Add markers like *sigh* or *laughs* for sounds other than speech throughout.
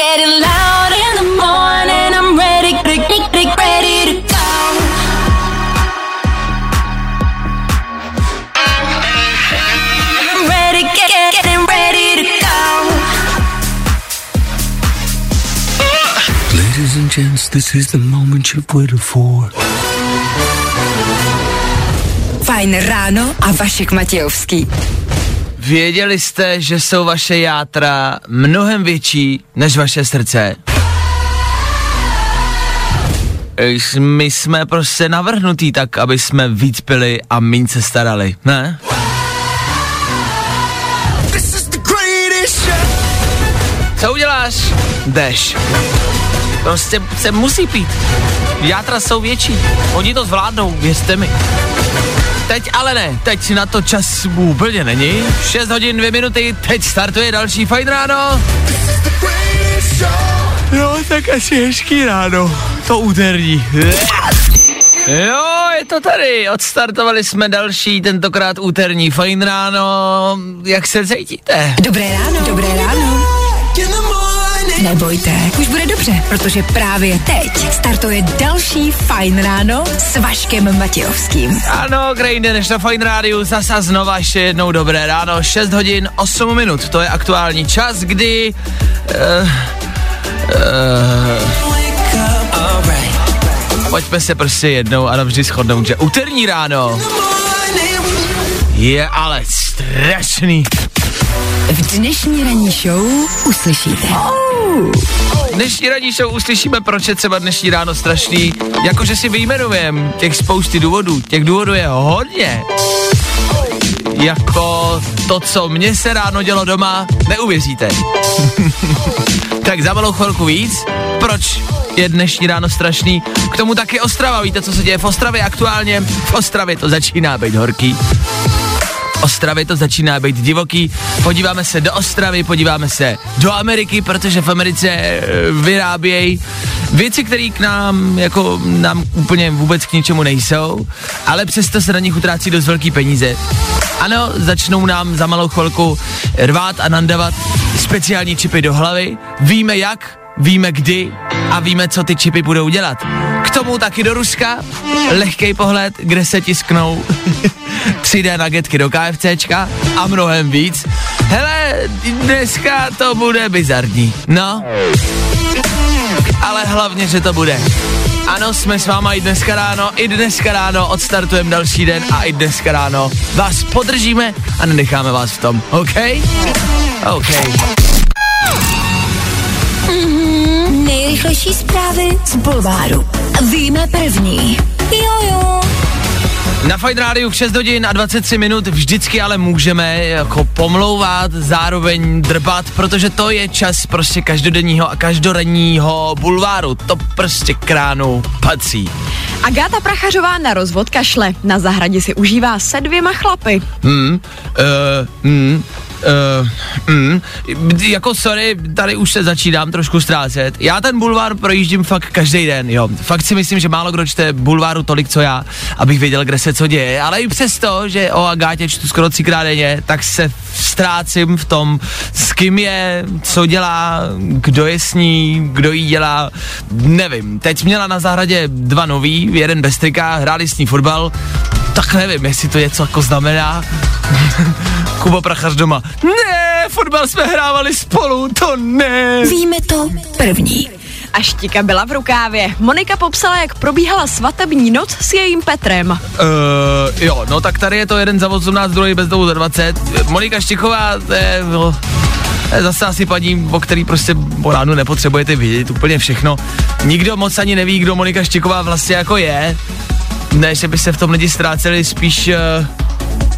getting loud in the morning. I'm ready, ready, ready to go. I'm ready, get, get, getting ready to go. Ladies and gents, this is the moment you've waited for. Fajn ráno a Vašek Matějovský. Věděli jste, že jsou vaše játra mnohem větší než vaše srdce? My jsme prostě navrhnutí tak, aby jsme víc pili a méně se starali, ne? Co uděláš? Jdeš. Prostě se musí pít. Játra jsou větší. Oni to zvládnou, věřte mi. Teď ale ne, teď na to čas úplně není. 6 hodin, 2 minuty, teď startuje další fajn ráno. Jo, tak asi hezký ráno, to úterní. Jo, je to tady, odstartovali jsme další, tentokrát úterní fajn ráno. Jak se cítíte? Dobré ráno. Dobré ráno. Nebojte, už bude dobře, protože právě teď startuje další Fajn ráno s Vaškem Matějovským. Ano, Grejne, než na Fine Rádiu, zasa znova ještě jednou dobré ráno, 6 hodin 8 minut, to je aktuální čas, kdy... Uh, uh, pojďme se prostě jednou a navždy shodnout, že úterní ráno je ale strašný. V dnešní ranní show uslyšíte. Dnešní ranní show uslyšíme, proč je třeba dnešní ráno strašný, jakože si vyjmenujem těch spousty důvodů, těch důvodů je hodně. Jako to, co mě se ráno dělo doma, neuvěříte. *laughs* tak za malou chvilku víc, proč je dnešní ráno strašný. K tomu taky Ostrava, víte, co se děje v Ostravě aktuálně? V Ostravě to začíná být horký. Ostravě to začíná být divoký. Podíváme se do Ostravy, podíváme se do Ameriky, protože v Americe e, vyrábějí věci, které k nám, jako nám úplně vůbec k ničemu nejsou, ale přesto se na nich utrácí dost velký peníze. Ano, začnou nám za malou chvilku rvát a nandavat speciální čipy do hlavy. Víme jak, víme kdy a víme, co ty čipy budou dělat. K tomu taky do Ruska, lehký pohled, kde se tisknou *laughs* 3D nagetky do KFCčka a mnohem víc. Hele, dneska to bude bizarní, no. Ale hlavně, že to bude. Ano, jsme s váma i dneska ráno, i dneska ráno odstartujeme další den a i dneska ráno vás podržíme a nenecháme vás v tom, OK? OK. Nejrychlejší zprávy z Bulváru. Víme první. Jojo. Na Fight Rádiu v 6 hodin a 23 minut vždycky ale můžeme jako pomlouvat, zároveň drbat, protože to je čas prostě každodenního a každodenního bulváru. To prostě kránu patří. Agáta Prachařová na rozvod kašle. Na zahradě si užívá se dvěma chlapy. Hmm, uh, hmm, Uh, mm, jako sorry, tady už se začínám trošku ztrácet. Já ten bulvár projíždím fakt každý den, jo. Fakt si myslím, že málo kdo čte bulváru tolik, co já, abych věděl, kde se co děje. Ale i přesto, že o Agátě čtu skoro třikrát denně, tak se ztrácím v tom, s kým je, co dělá, kdo je s ní, kdo jí dělá, nevím. Teď měla na zahradě dva nový, jeden bez trika, hráli s ní fotbal, tak nevím, jestli to něco jako znamená. *laughs* Kuba Prachař doma. Ne, fotbal jsme hrávali spolu, to ne. Víme to první. A štika byla v rukávě. Monika popsala, jak probíhala svatební noc s jejím Petrem. Uh, jo, no tak tady je to jeden za 18, druhý bez za 20. Monika Štichová, to je, no, zase asi paní, o který prostě po ránu nepotřebujete vědět úplně všechno. Nikdo moc ani neví, kdo Monika Štiková vlastně jako je. Ne, že by se v tom lidi ztráceli, spíš uh,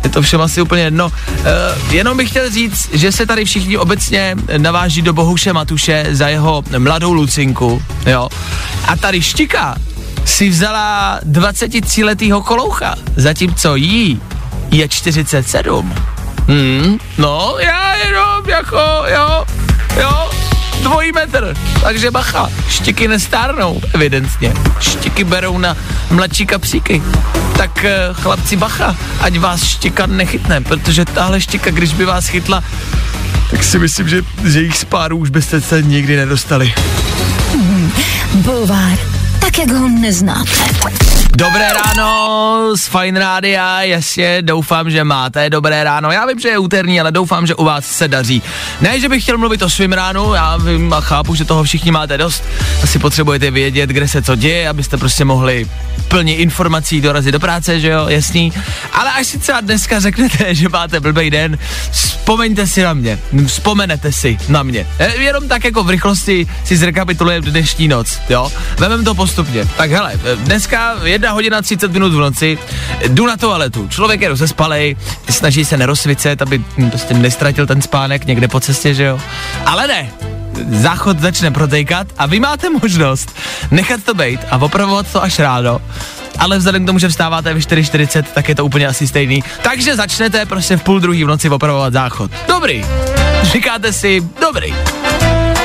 je to všem asi úplně jedno. Uh, jenom bych chtěl říct, že se tady všichni obecně naváží do Bohuše Matuše za jeho mladou Lucinku, jo. A tady Štika si vzala 23-letýho koloucha, zatímco jí je 47. Hmm, no, já jenom jako, jo, jo, dvojí metr, takže bacha, štiky nestárnou, evidentně. Štiky berou na mladší kapříky. Tak eh, chlapci bacha, ať vás štika nechytne, protože tahle štika, když by vás chytla, tak si myslím, že z jejich spáru už byste se nikdy nedostali. Bulvár, tak jak ho neznáte. Dobré ráno z Fine Rádia, jasně, doufám, že máte dobré ráno. Já vím, že je úterní, ale doufám, že u vás se daří. Ne, že bych chtěl mluvit o svým ránu, já vím a chápu, že toho všichni máte dost. Asi potřebujete vědět, kde se co děje, abyste prostě mohli plně informací dorazit do práce, že jo, jasný. Ale až si třeba dneska řeknete, *laughs* že máte blbý den, vzpomeňte si na mě, vzpomenete si na mě. E, jenom tak jako v rychlosti si zrekapitulujeme dnešní noc, jo. Vemem to postupně. Tak hele, dneska je jedna hodina 30 minut v noci, jdu na toaletu, člověk je rozespalej, snaží se nerozsvicet, aby hm, prostě nestratil ten spánek někde po cestě, že jo. Ale ne, záchod začne protejkat a vy máte možnost nechat to být a opravovat to až ráno ale vzhledem k tomu, že vstáváte v 4.40, tak je to úplně asi stejný. Takže začnete prostě v půl druhý v noci opravovat záchod. Dobrý. Říkáte si, dobrý.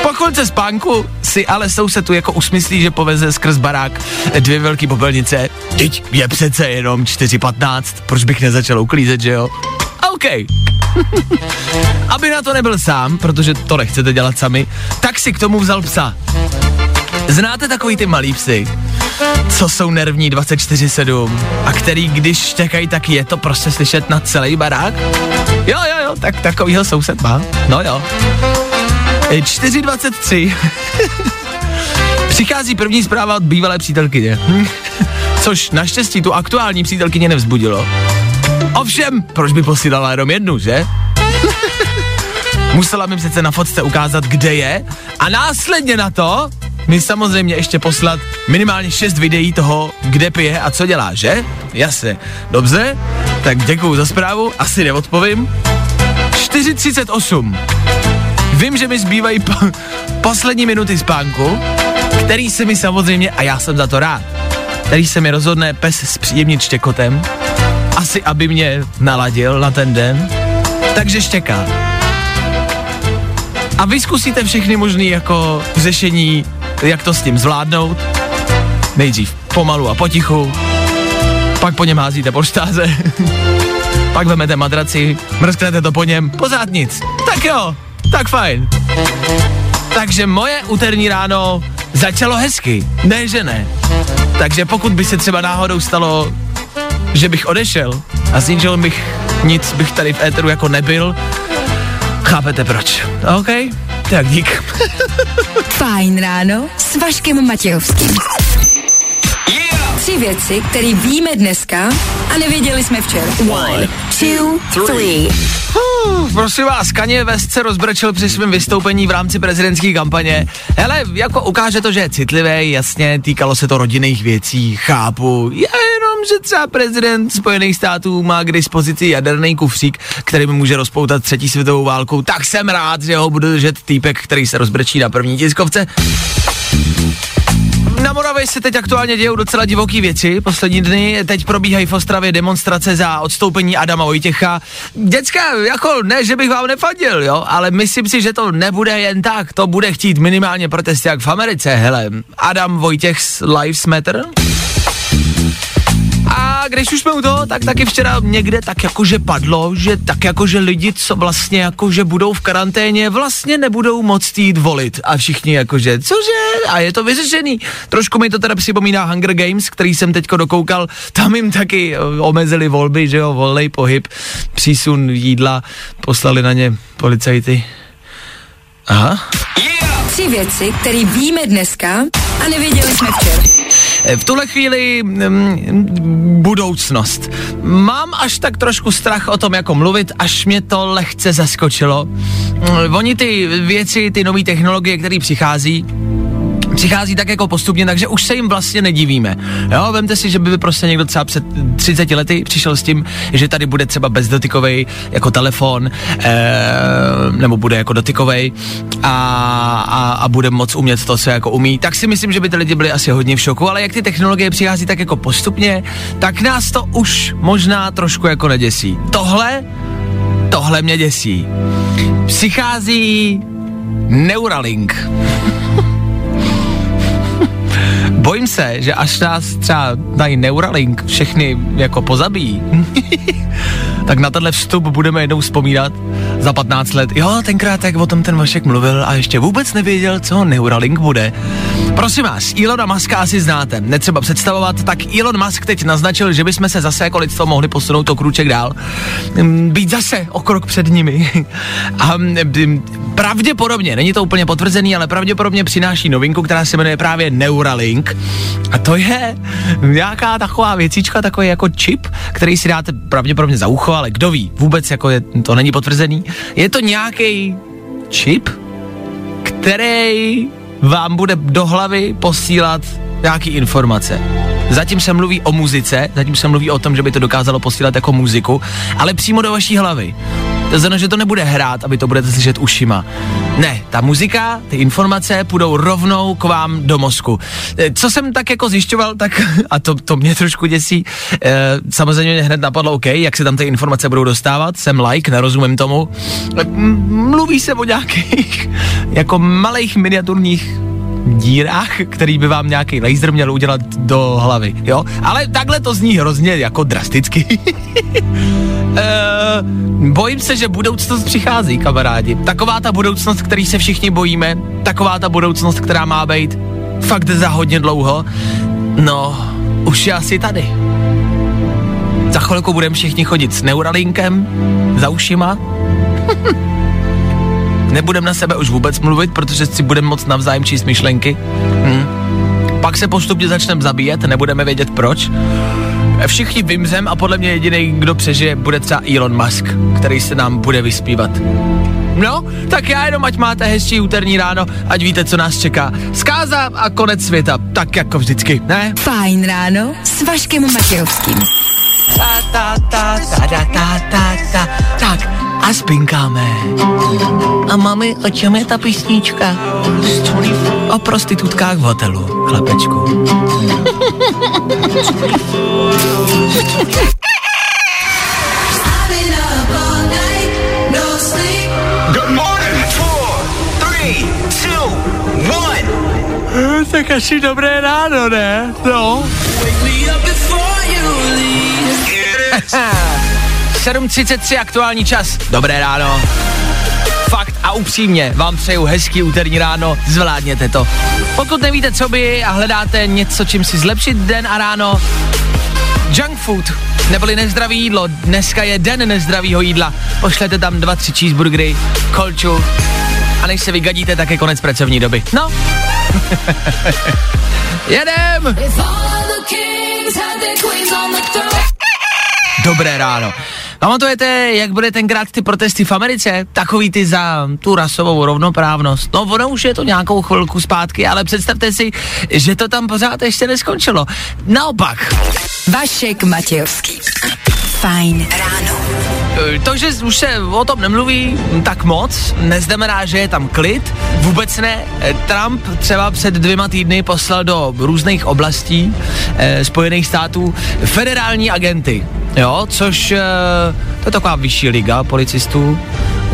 Po konce spánku si ale soused tu jako usmyslí, že poveze skrz barák dvě velké popelnice. Teď je přece jenom 4.15, proč bych nezačal uklízet, že jo? OK. *laughs* Aby na to nebyl sám, protože to nechcete dělat sami, tak si k tomu vzal psa. Znáte takový ty malý psy, co jsou nervní 24-7 a který, když štěkají, tak je to prostě slyšet na celý barák? Jo, jo, jo, tak takovýho soused má. No jo. E, 4.23. *laughs* Přichází první zpráva od bývalé přítelkyně. Což naštěstí tu aktuální přítelkyně nevzbudilo. Ovšem, proč by posílala jenom jednu, že? Musela mi přece na fotce ukázat, kde je a následně na to mi samozřejmě ještě poslat minimálně 6 videí toho, kde pije a co dělá, že? Jasně. Dobře, tak děkuju za zprávu, asi neodpovím. 4.38. Vím, že mi zbývají po, poslední minuty spánku, který se mi samozřejmě, a já jsem za to rád, který se mi rozhodne pes s příjemným štěkotem, asi aby mě naladil na ten den, takže štěká. A vy zkusíte všechny možný jako řešení, jak to s tím zvládnout. Nejdřív pomalu a potichu, pak po něm házíte poštáře, *laughs* pak vemete madraci, mrsknete to po něm, pořád nic. Tak jo, tak fajn. Takže moje úterní ráno začalo hezky, ne že ne. Takže pokud by se třeba náhodou stalo, že bych odešel a z ničeho bych nic bych tady v éteru jako nebyl, chápete proč. OK? Tak dík. *laughs* Fajn ráno s Vaškem Matějovským. Tři věci, které víme dneska a nevěděli jsme včera. One, two, three. Uh, prosím vás, Kanye West se rozbrečel při svém vystoupení v rámci prezidentské kampaně. Hele, jako ukáže to, že je citlivý, jasně, týkalo se to rodinných věcí, chápu. Je jenom, že třeba prezident Spojených států má k dispozici jaderný kufřík, který mi může rozpoutat třetí světovou válku, tak jsem rád, že ho budu držet týpek, který se rozbrečí na první tiskovce. Na Moravě se teď aktuálně dějou docela divoký věci. Poslední dny teď probíhají v Ostravě demonstrace za odstoupení Adama Vojtěcha. Děcka, jako ne, že bych vám nefadil, jo, ale myslím si, že to nebude jen tak. To bude chtít minimálně protesty jak v Americe, hele. Adam Vojtěch's Lives Matter. A když už jsme u toho, tak taky včera někde tak jakože padlo, že tak jakože lidi, co vlastně jakože budou v karanténě, vlastně nebudou moct jít volit. A všichni jakože, cože? A je to vyřešený. Trošku mi to teda připomíná Hunger Games, který jsem teďko dokoukal. Tam jim taky eh, omezili volby, že jo, volný pohyb, přísun jídla, poslali na ně policajty. Aha. Tři věci, které víme dneska a nevěděli jsme včera. Eh, V tuhle chvíli mm, budoucnost. Mám až tak trošku strach o tom, jako mluvit, až mě to lehce zaskočilo. Mm, Oni ty věci, ty nové technologie, které přichází, přichází tak jako postupně, takže už se jim vlastně nedivíme. Jo, vemte si, že by prostě někdo třeba před 30 lety přišel s tím, že tady bude třeba bezdotykový jako telefon, eh, nebo bude jako dotykový a, a, a bude moc umět to, co jako umí, tak si myslím, že by ty lidi byli asi hodně v šoku, ale jak ty technologie přichází tak jako postupně, tak nás to už možná trošku jako neděsí. Tohle, tohle mě děsí. Přichází Neuralink. Bojím se, že až nás třeba dají Neuralink všechny jako pozabíjí, *laughs* tak na tenhle vstup budeme jednou vzpomínat. Za za 15 let, jo, tenkrát, jak o tom ten Vašek mluvil a ještě vůbec nevěděl, co Neuralink bude. Prosím vás, Elona Muska asi znáte, netřeba představovat, tak Elon Musk teď naznačil, že bychom se zase jako lidstvo mohli posunout o krůček dál. Mm, Být zase o krok před nimi. *laughs* A mm, pravděpodobně, není to úplně potvrzený, ale pravděpodobně přináší novinku, která se jmenuje právě Neuralink. A to je nějaká taková věcička, takový jako čip, který si dáte pravděpodobně za ucho, ale kdo ví, vůbec jako je, to není potvrzený. Je to nějaký čip, který vám bude do hlavy posílat nějaký informace. Zatím se mluví o muzice, zatím se mluví o tom, že by to dokázalo posílat jako muziku, ale přímo do vaší hlavy. To znamená, že to nebude hrát, aby to budete slyšet ušima. Ne, ta muzika, ty informace půjdou rovnou k vám do mozku. E, Co jsem tak jako zjišťoval, tak, *laughs* a to, to mě trošku děsí, e, samozřejmě mě hned napadlo, OK, jak se tam ty informace budou dostávat, jsem like, nerozumím tomu. E, Mluví se o nějakých *laughs* jako malých miniaturních dírách, který by vám nějaký laser měl udělat do hlavy, jo? Ale takhle to zní hrozně jako drasticky. Uh, *laughs* bojím se, že budoucnost přichází, kamarádi. Taková ta budoucnost, který se všichni bojíme, taková ta budoucnost, která má být fakt za hodně dlouho, no, už je asi tady. Za chvilku budeme všichni chodit s Neuralinkem, za ušima. *laughs* Nebudeme na sebe už vůbec mluvit, protože si budeme moc navzájem číst myšlenky. Hm. Pak se postupně začneme zabíjet, nebudeme vědět proč. Všichni vymřem a podle mě jediný, kdo přežije, bude třeba Elon Musk, který se nám bude vyspívat. No, tak já jenom, ať máte hezčí úterní ráno, ať víte, co nás čeká. Zkáza a konec světa, tak jako vždycky, ne? Fajn ráno s Vaškem Matějovským. Ta, ta, ta, ta, ta, ta, ta, ta. A spinkáme. A mami, o čem je ta písnička? O prostitutkách v hotelu, chlapečku. Good morning. Four, three, two, one. Tak asi dobré ráno, ne? No. *laughs* 7.33 aktuální čas. Dobré ráno. Fakt a upřímně vám přeju hezký úterní ráno, zvládněte to. Pokud nevíte, co by a hledáte něco, čím si zlepšit den a ráno, junk food, neboli nezdravý jídlo, dneska je den nezdravýho jídla, pošlete tam dva, tři cheeseburgery, kolču a než se vygadíte, tak je konec pracovní doby. No. *laughs* Jedem! Dobré ráno. Pamatujete, jak byly tenkrát ty protesty v Americe? Takový ty za tu rasovou rovnoprávnost. No ono už je to nějakou chvilku zpátky, ale představte si, že to tam pořád ještě neskončilo. Naopak, Vašek Matějovský. Fajn ráno. E, to, že už se o tom nemluví tak moc, neznamená, že je tam klid. Vůbec ne. E, Trump třeba před dvěma týdny poslal do různých oblastí eh, Spojených států federální agenty. Jo, což eh, to je taková vyšší liga policistů,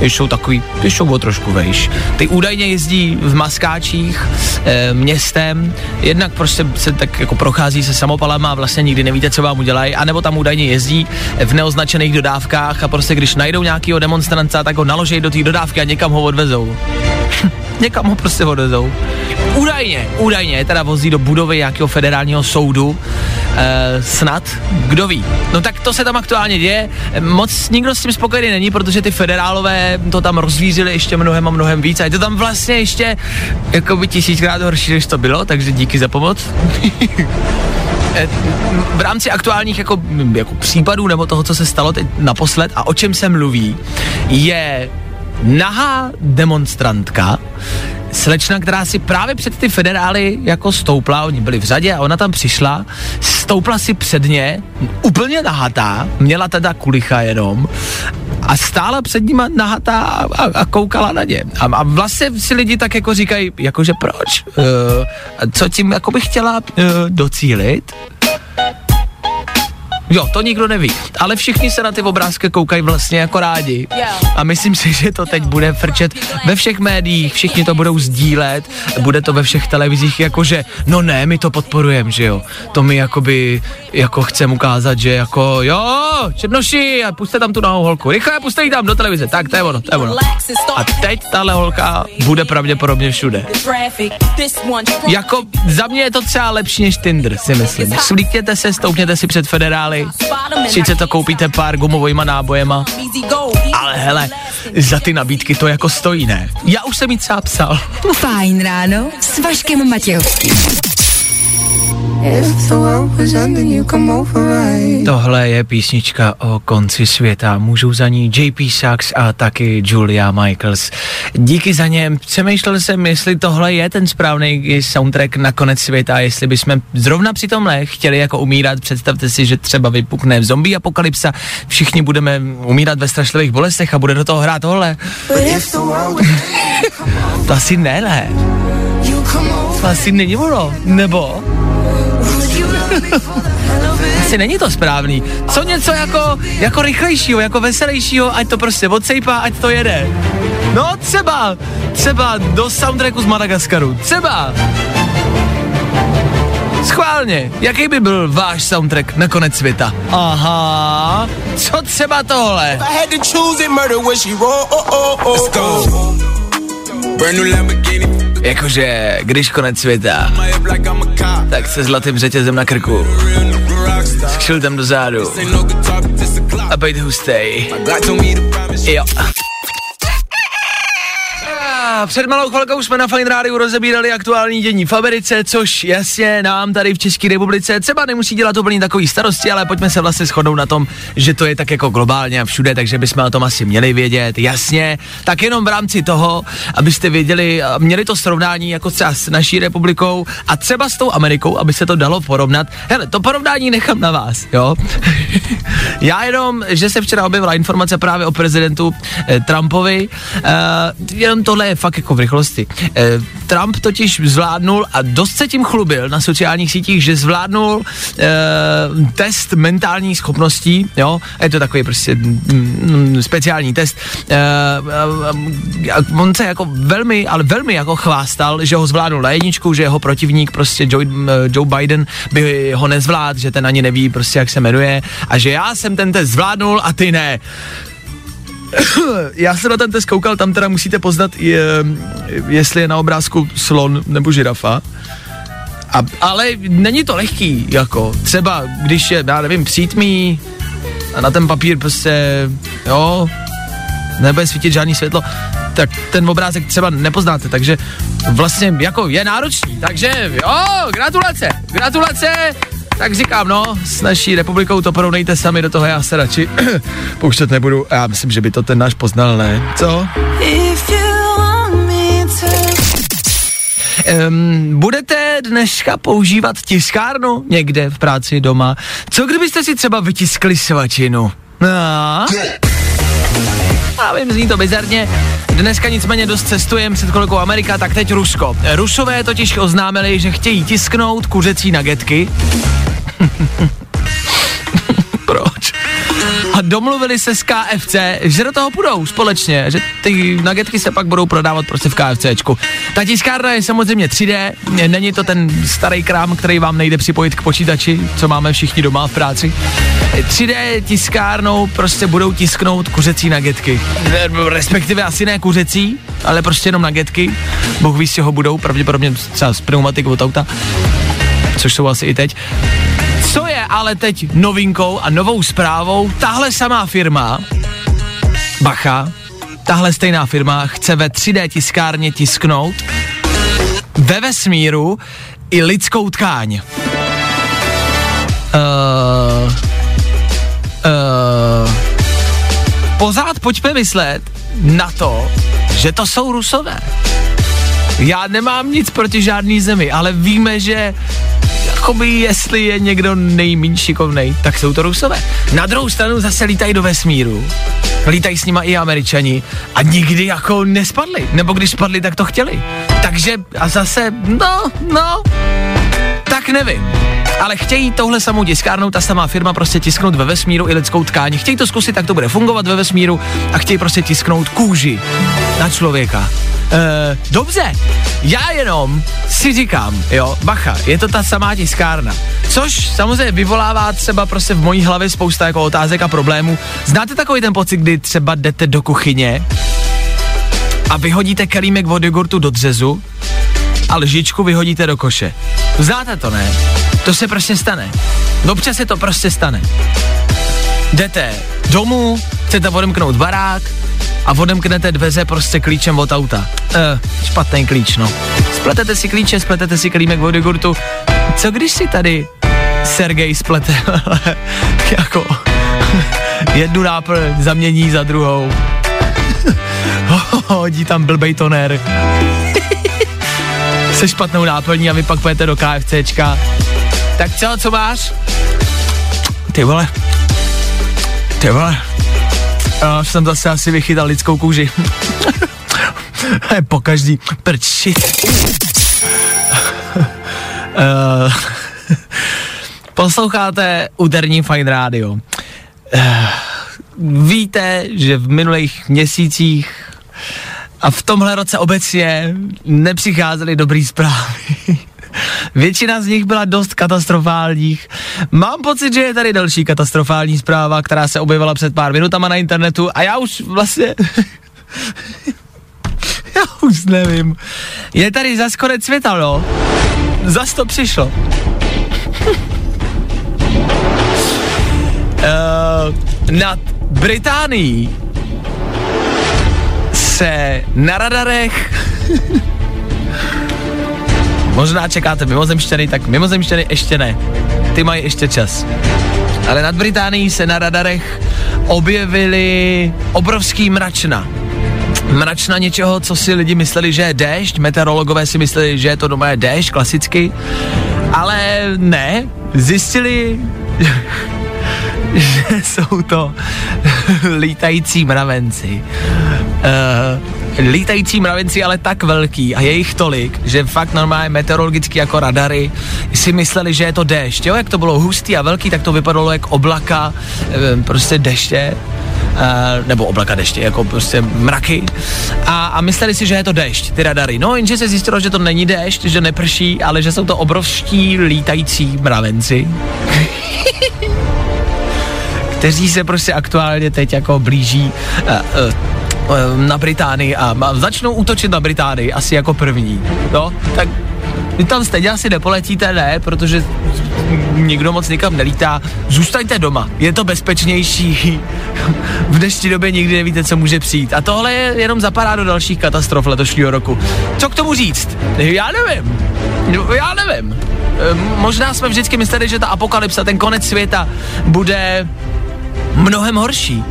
jsou takový, jsou o trošku vejš. Ty údajně jezdí v maskáčích e, městem, jednak prostě se tak jako prochází se samopalama a vlastně nikdy nevíte, co vám udělají, anebo tam údajně jezdí v neoznačených dodávkách a prostě když najdou nějakého demonstranta, tak ho naloží do té dodávky a někam ho odvezou. *laughs* někam ho prostě odvezou. Údajně, údajně teda vozí do budovy nějakého federálního soudu, e, snad, kdo ví. No tak to se tam aktuálně děje, moc nikdo s tím spokojený není, protože ty federálové to tam rozvířili ještě mnohem a mnohem víc a je to tam vlastně ještě jako by tisíckrát horší, než to bylo, takže díky za pomoc. *laughs* Eh, v rámci aktuálních jako, jako případů nebo toho, co se stalo teď naposled a o čem se mluví, je nahá demonstrantka, slečna, která si právě před ty federály jako stoupla, oni byli v řadě a ona tam přišla, stoupla si před ně, úplně nahatá, měla teda kulicha jenom a stála před nima nahatá a, a, koukala na ně. A, a vlastně si lidi tak jako říkají, jakože proč? Uh, co tím jako bych chtěla uh, docílit? Jo, to nikdo neví. Ale všichni se na ty obrázky koukají vlastně jako rádi. A myslím si, že to teď bude frčet ve všech médiích, všichni to budou sdílet, bude to ve všech televizích, jakože, no ne, my to podporujeme, že jo. To mi jakoby, jako chcem ukázat, že jako, jo, černoši, a puste tam tu novou holku, rychle, puste ji tam do televize, tak to je ono, to je ono. A teď tahle holka bude pravděpodobně všude. Jako za mě je to třeba lepší než Tinder, si myslím. Slíkněte se, stoupněte si před federály, sice to koupíte pár gumovojima nábojema, ale hele, za ty nabídky to jako stojí, ne? Já už jsem jí třeba psal. Fajn ráno s Vaškem Matějovským. Tohle je písnička o konci světa. Můžou za ní JP Sachs a taky Julia Michaels. Díky za ně. Přemýšlel jsem, jestli tohle je ten správný soundtrack na konec světa, jestli bychom zrovna při tomhle chtěli jako umírat. Představte si, že třeba vypukne zombie apokalypsa, všichni budeme umírat ve strašlivých bolestech a bude do toho hrát tohle. to asi ne, ne. To asi není ono, nebo? Asi není to správný. Co něco jako, jako rychlejšího, jako veselějšího, ať to prostě odsejpá, ať to jede. No třeba, třeba do soundtracku z Madagaskaru, třeba. Schválně, jaký by byl váš soundtrack na konec světa? Aha, co třeba tohle? Oh, oh, oh, Let's go. Brand new Lamborghini. Jakože, když konec světa, tak se zlatým řetězem na krku, s kšiltem do zádu a bejt hustej. Jo. Před malou chvilkou jsme na Fine Rádiu rozebírali aktuální dění v Americe, což jasně nám tady v České republice třeba nemusí dělat úplně takový starosti, ale pojďme se vlastně shodnout na tom, že to je tak jako globálně a všude, takže bychom o tom asi měli vědět, jasně. Tak jenom v rámci toho, abyste věděli, měli to srovnání jako třeba s naší republikou a třeba s tou Amerikou, aby se to dalo porovnat. Hele, to porovnání nechám na vás, jo. *laughs* Já jenom, že se včera objevila informace právě o prezidentu eh, Trumpovi, eh, jenom tohle je fakt jako v rychlosti. Eh, Trump totiž zvládnul a dost se tím chlubil na sociálních sítích, že zvládnul eh, test mentální schopností, jo, a je to takový prostě mm, speciální test. Eh, eh, on se jako velmi, ale velmi jako chvástal, že ho zvládnul na jedničku, že jeho protivník prostě Joe, Joe Biden by ho nezvlád, že ten ani neví prostě jak se jmenuje a že já jsem ten test zvládnul a ty ne *coughs* já jsem na ten test koukal, tam teda musíte poznat, je, jestli je na obrázku slon nebo žirafa. A, ale není to lehký, jako třeba když je, já nevím, přítmí a na ten papír prostě, jo, nebude svítit žádný světlo, tak ten obrázek třeba nepoznáte, takže vlastně jako je náročný, takže jo, gratulace, gratulace, tak říkám, no, s naší republikou to porovnejte sami do toho, já se radši *clears throat* pouštět nebudu. Já myslím, že by to ten náš poznal, ne? Co? Um, budete dneska používat tiskárnu někde v práci doma? Co kdybyste si třeba vytiskli svačinu? No. Já vím, zní to bizarně. Dneska nicméně dost cestujeme před chvilkou Amerika, tak teď Rusko. Rusové totiž oznámili, že chtějí tisknout kuřecí nagetky. *laughs* Domluvili se s KFC, že do toho půjdou společně, že ty nagetky se pak budou prodávat prostě v KFCčku. Ta tiskárna je samozřejmě 3D, není to ten starý krám, který vám nejde připojit k počítači, co máme všichni doma v práci. 3D tiskárnou prostě budou tisknout kuřecí nagetky. Respektive asi ne kuřecí, ale prostě jenom nagetky. Bůh ví, z čeho budou, pravděpodobně třeba z pneumatiky od auta, což jsou asi i teď. Co je ale teď novinkou a novou zprávou, tahle samá firma, bacha, tahle stejná firma chce ve 3D tiskárně tisknout ve vesmíru i lidskou tkáň. Uh, uh, pořád pojďme myslet na to, že to jsou rusové. Já nemám nic proti žádný zemi, ale víme, že jakoby jestli je někdo nejméně šikovnej, tak jsou to rusové. Na druhou stranu zase lítají do vesmíru. Lítají s nima i američani a nikdy jako nespadli. Nebo když spadli, tak to chtěli. Takže a zase, no, no, tak tak nevím. Ale chtějí touhle samou tiskárnou, ta samá firma prostě tisknout ve vesmíru i lidskou tkáň. Chtějí to zkusit, tak to bude fungovat ve vesmíru a chtějí prostě tisknout kůži na člověka. E, dobře, já jenom si říkám, jo, bacha, je to ta samá tiskárna. Což samozřejmě vyvolává třeba prostě v mojí hlavě spousta jako otázek a problémů. Znáte takový ten pocit, kdy třeba jdete do kuchyně a vyhodíte kelímek od jogurtu do dřezu a lžičku vyhodíte do koše. Znáte to, ne? To se prostě stane. Občas se to prostě stane. Jdete domů, chcete odemknout barák a odemknete dveře prostě klíčem od auta. Eh, špatný klíč, no. Spletete si klíče, spletete si kelímek od jogurtu. Co když si tady Sergej splete *laughs* jako jednu náplň zamění za druhou. *laughs* Hodí tam blbej toner. *laughs* Se špatnou náplní a vy pak pojete do KFCčka. Tak co, co máš? Ty vole. Ty vole. Já jsem zase asi vychytal lidskou kůži. *laughs* Po každý prči. uh, *laughs* posloucháte úterní Fine Radio. Uh, víte, že v minulých měsících a v tomhle roce obecně nepřicházely dobrý zprávy. *laughs* Většina z nich byla dost katastrofálních. Mám pocit, že je tady další katastrofální zpráva, která se objevila před pár minutama na internetu a já už vlastně... *laughs* já už nevím. Je tady zas konec světa, no. Zas to přišlo. uh, *laughs* nad Británií se na radarech Možná čekáte mimozemšťany, tak mimozemšťany ještě ne. Ty mají ještě čas. Ale nad Británií se na radarech objevily obrovský mračna. Mračna něčeho, co si lidi mysleli, že je déšť, meteorologové si mysleli, že je to doma je déšť, klasicky, ale ne, zjistili, *laughs* že jsou to *laughs* lítající mravenci. Uh, lítající mravenci ale tak velký a je jich tolik, že fakt normálně meteorologicky jako radary si mysleli, že je to déšť. Jo, jak to bylo hustý a velký, tak to vypadalo jak oblaka, uh, prostě deště. Uh, nebo oblaka deště, jako prostě mraky. A, a mysleli si, že je to déšť, ty radary. No, jenže se zjistilo, že to není déšť, že neprší, ale že jsou to obrovští lítající mravenci. *laughs* kteří se prostě aktuálně teď jako blíží uh, uh, na Británii a začnou útočit na Británii asi jako první. No, tak vy tam stejně asi nepoletíte, ne, protože nikdo moc nikam nelítá. Zůstaňte doma, je to bezpečnější. *laughs* v dnešní době nikdy nevíte, co může přijít. A tohle je jenom zapadá do dalších katastrof letošního roku. Co k tomu říct? Já nevím. Já nevím. Možná jsme vždycky mysleli, že ta apokalypsa, ten konec světa bude mnohem horší.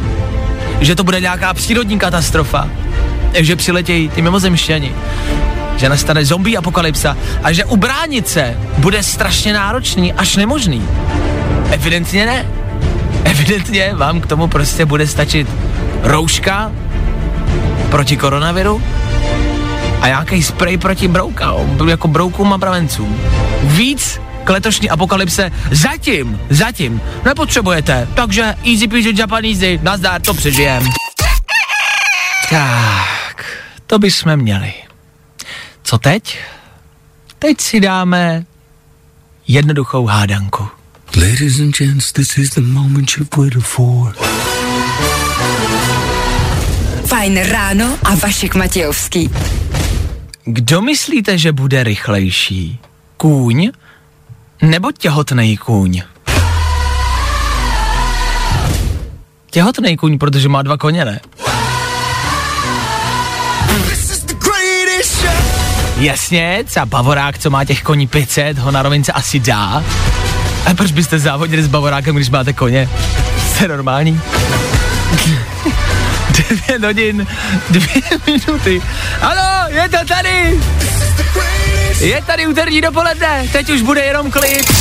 Že to bude nějaká přírodní katastrofa. Že přiletějí ty mimozemšťani. Že nastane zombie apokalypsa a že ubránit se bude strašně náročný, až nemožný. Evidentně ne. Evidentně vám k tomu prostě bude stačit rouška proti koronaviru a nějaký spray proti broukám, jako broukům a bravencům. Víc k letošní apokalypse zatím, zatím nepotřebujete. Takže easy peasy Japaneasy, nazdar, to přežijem. Tak, to bychom měli. Co teď? Teď si dáme jednoduchou hádanku. Ladies and gents, this is the moment you've waited for. Fajn ráno a Vašek Matějovský. Kdo myslíte, že bude rychlejší? Kůň nebo těhotný kůň? Těhotný kůň, protože má dva koně, ne? Jasně, třeba Bavorák, co má těch koní 500, ho na rovince asi dá. A proč byste závodili s Bavorákem, když máte koně? Jste normální? *laughs* Devět hodin, dvě minuty. Ano, je to tady! Je tady úterní dopoledne, teď už bude jenom klid.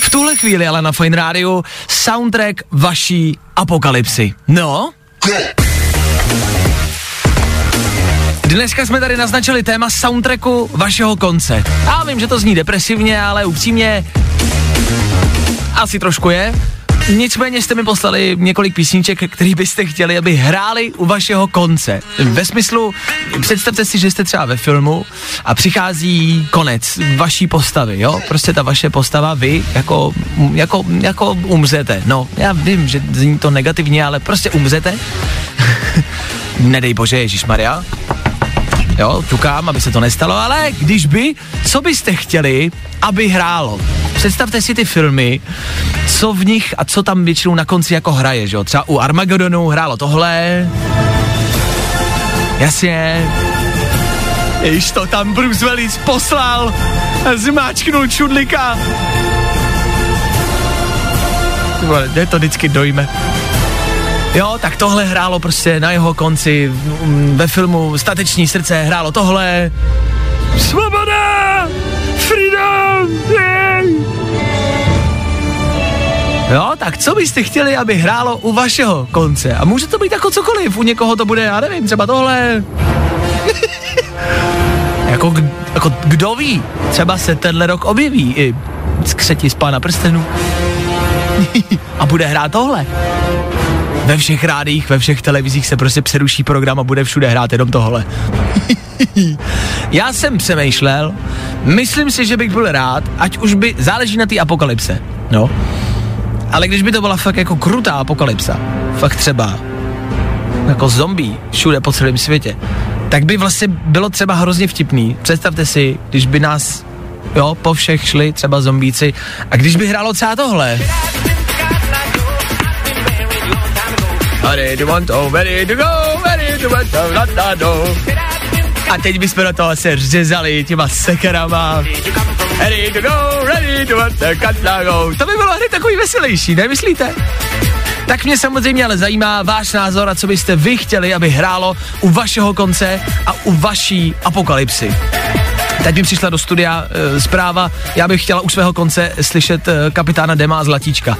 V tuhle chvíli ale na Fine Radio soundtrack vaší apokalypsy. No? Dneska jsme tady naznačili téma soundtracku vašeho konce. Já vím, že to zní depresivně, ale upřímně asi trošku je. Nicméně jste mi poslali několik písniček, který byste chtěli, aby hráli u vašeho konce. Ve smyslu, představte si, že jste třeba ve filmu a přichází konec vaší postavy, jo? Prostě ta vaše postava, vy jako, jako, jako umřete. No, já vím, že zní to negativně, ale prostě umřete. *laughs* Nedej bože, Ježíš Maria. Jo, ťukám, aby se to nestalo, ale když by, co byste chtěli, aby hrálo? Představte si ty filmy, co v nich a co tam většinou na konci jako hraje, že jo? Třeba u Armagedonu hrálo tohle. Jasně. Již to tam Bruce Willis poslal zmáčknul čudlika. Vole, to vždycky dojme. Jo, tak tohle hrálo prostě na jeho konci mm, ve filmu Stateční srdce hrálo tohle. Svoboda! Freedom! Yay! Jo, tak co byste chtěli, aby hrálo u vašeho konce? A může to být jako cokoliv, u někoho to bude, já nevím, třeba tohle. *laughs* jako, jako kdo ví, třeba se tenhle rok objeví i skřeti z pána prstenů. *laughs* a bude hrát tohle. Ve všech rádích, ve všech televizích se prostě přeruší program a bude všude hrát jenom tohle. *laughs* Já jsem přemýšlel, myslím si, že bych byl rád, ať už by, záleží na té apokalypse, no. Ale když by to byla fakt jako krutá apokalypsa, fakt třeba jako zombie všude po celém světě, tak by vlastně bylo třeba hrozně vtipný. Představte si, když by nás, jo, po všech šli třeba zombíci a když by hrálo třeba tohle. Ready to want to, ready to go, ready to want to, la, la, do. A teď bychom do toho se řezali těma sekerama. Ready to go, ready to want to, cut, la, go. To by bylo hned takový veselější, nemyslíte? Tak mě samozřejmě ale zajímá váš názor a co byste vy chtěli, aby hrálo u vašeho konce a u vaší apokalypsy. Teď mi přišla do studia e, zpráva, já bych chtěla u svého konce slyšet e, kapitána Dema a Zlatíčka.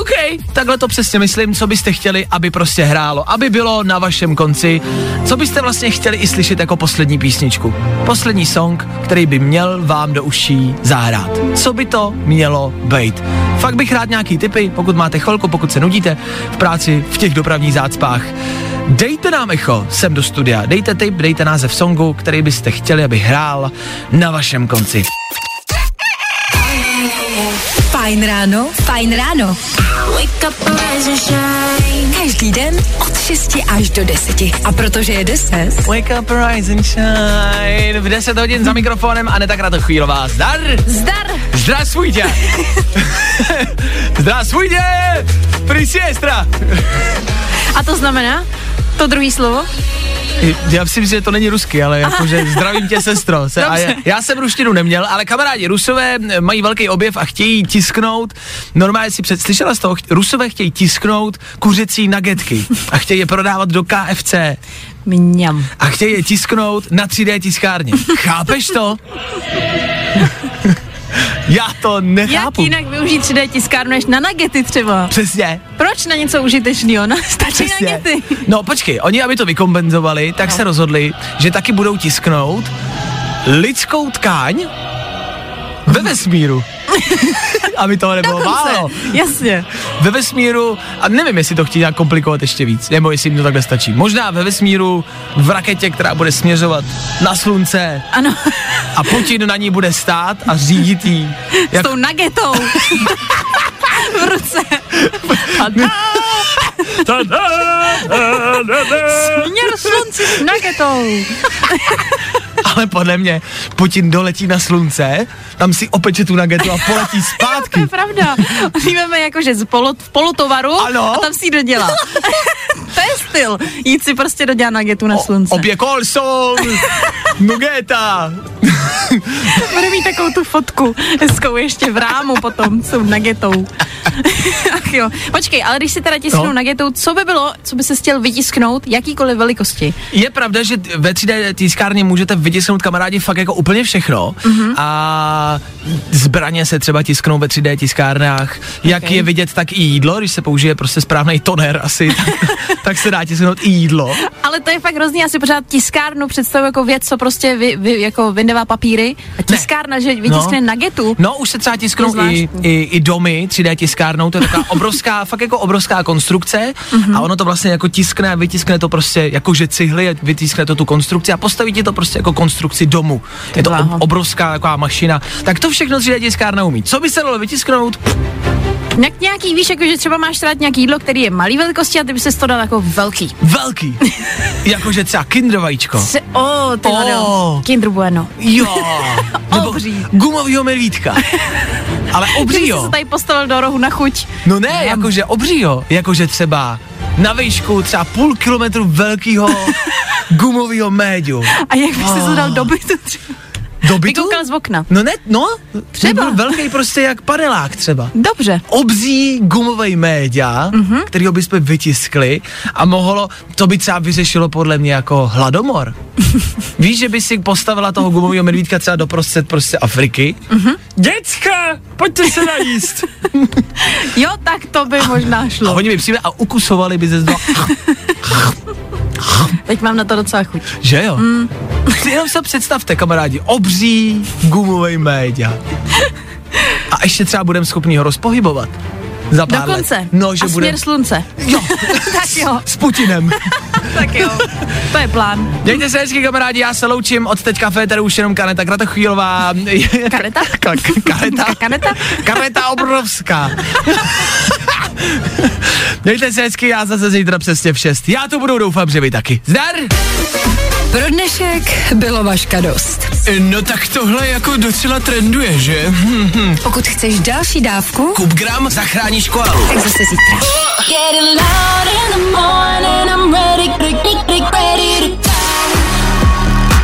OK, takhle to přesně myslím, co byste chtěli, aby prostě hrálo, aby bylo na vašem konci, co byste vlastně chtěli i slyšet jako poslední písničku. Poslední song, který by měl vám do uší zahrát. Co by to mělo být? Fakt bych rád nějaký tipy, pokud máte chvilku, pokud se nudíte v práci, v těch dopravních zácpách. Dejte nám echo sem do studia, dejte tip, dejte název songu, který byste chtěli, aby hrál na vašem konci. Fajn ráno, fajn ráno. Wake up, rise and shine. Každý den od 6 až do 10. A protože je 10, Wake up, rise and shine. V 10 hodin za mikrofonem Aneta Kratochvílová. Zdar! Zdar! Zdravstvujte! *laughs* Zdravstvujte! Prisiestra! A to znamená? To druhý slovo? Já si myslím, že to není rusky, ale jakože zdravím tě, sestro. Se, a já, já jsem ruštinu neměl, ale kamarádi, rusové mají velký objev a chtějí tisknout, normálně si před, slyšela z toho, rusové chtějí tisknout kuřecí nagetky a chtějí je prodávat do KFC Mňam. a chtějí je tisknout na 3D tiskárně. Chápeš to? *laughs* Já to Jak nechápu. jinak využít 3D tiskárnu než na nagety třeba? Přesně. Proč na něco užitečného? *laughs* No, stačí Přesně. nagety. No počkej, oni, aby to vykompenzovali, tak no. se rozhodli, že taky budou tisknout lidskou tkáň ve vesmíru. *laughs* aby toho nebylo Dokonce. málo. Jasně. Ve vesmíru, a nevím, jestli to chtějí nějak komplikovat ještě víc, nebo jestli jim to takhle stačí. Možná ve vesmíru, v raketě, která bude směřovat na slunce Ano, a Putin na ní bude stát a řídit jí. s tou nagetou. *laughs* v ruce. A směr slunci s nagetou. *laughs* Ale podle mě Putin doletí na slunce, tam si opeče tu nagetu a poletí *laughs* To zpátky. je pravda. Máme jakože z polo, v polotovaru Ano. a tam si ji dodělá. *laughs* to je styl. Jít si prostě dodělat nagetu na slunce. Obě kolson, nugeta. *laughs* Bude mít takovou tu fotku hezkou ještě v rámu potom s tou nagetou. *laughs* Ach jo. Počkej, ale když si teda tisknou No. nagetou, co by bylo, co by se chtěl vytisknout, jakýkoliv velikosti? Je pravda, že ve 3D tiskárně můžete vytisknout kamarádi fakt jako úplně všechno Mhm. a zbraně se třeba tisknou ve 3D tiskárnách. Jak Okay. je vidět, tak i jídlo, když se použije prostě správný toner asi, *laughs* tak, tak se dá tisknout i jídlo. Ale to je fakt hrozný, já si pořád tiskárnu představuji jako věc, co prostě vy, vy, jako vyndává papíry. A tiskárna, že vytiskne No. nagetu. No, už se třeba tisknou i, i, i domy 3D tiskárnou, to je taková obrovská, *laughs* fakt jako obrovská konstrukce Mhm. a ono to vlastně jako tiskne a vytiskne to prostě jako že cihly, a vytiskne to tu konstrukci a postaví ti to prostě jako konstrukci domu. Je to ob, obrovská taková mašina. Tak to všechno 3D tiskárna umí. Co by se dalo vytisknout? Jak nějaký, víš, jako, že třeba máš rád nějaký jídlo, který je malý velikosti a ty by se to dal jako velký. Velký. *laughs* Jakože třeba kinder vajíčko. Se, o, ty oh. Kinder Bueno. Jo. *laughs* Nebo Obří. gumovýho medvídka. *laughs* Ale Že obří by si jo. se tady postavil do rohu na chuť. No ne, jakože obří jo. Jakože třeba na výšku třeba půl kilometru velkýho gumového médiu. A jak by si to dal do bytu třeba? Do bytu? Vykoukal z okna. No ne, no, Třeba. Byl velký prostě jak panelák třeba. Dobře. Obzí gumový média, Mhm. mm-hmm. kterýho bychom vytiskli a mohlo, to by třeba vyřešilo podle mě jako hladomor. *laughs* Víš, že by si postavila toho gumového medvídka třeba doprostřed prostě Afriky? Mhm. Mm-hmm. Děcka, pojďte se najíst. *laughs* Jo, tak to by možná A šlo. oni by přijeli a ukusovali by ze zdo. *laughs* Teď mám na to docela chuť. Že jo? Mm. *laughs* Jenom se představte, kamarádi, obří gumový média. A ještě třeba budeme schopni ho rozpohybovat. Za pár Dokonce. Let. No, že a bude... směr slunce. Jo, *laughs* tak jo, s Putinem. *laughs* tak jo. To je plán. Mějte se hezky, kamarádi, já se loučím od teďka féteru už jenom Kaneta Kratochvílová. Kareta? Ka- ka- kareta? Kaneta? Kareta obrovská. *laughs* Mějte se hezky, já zase zítra přesně v 6. Já to budu, doufám, že vy taky. Zdar! Pro dnešek bylo vaška dost. No tak tohle jako docela trenduje, že? *laughs* Pokud chceš další dávku, Kup gram, zachráníš koalu. tak zase zítra.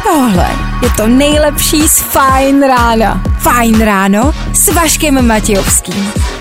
Tohle je to nejlepší z Fajn rána. Fajn ráno s Vaškem Matějovským.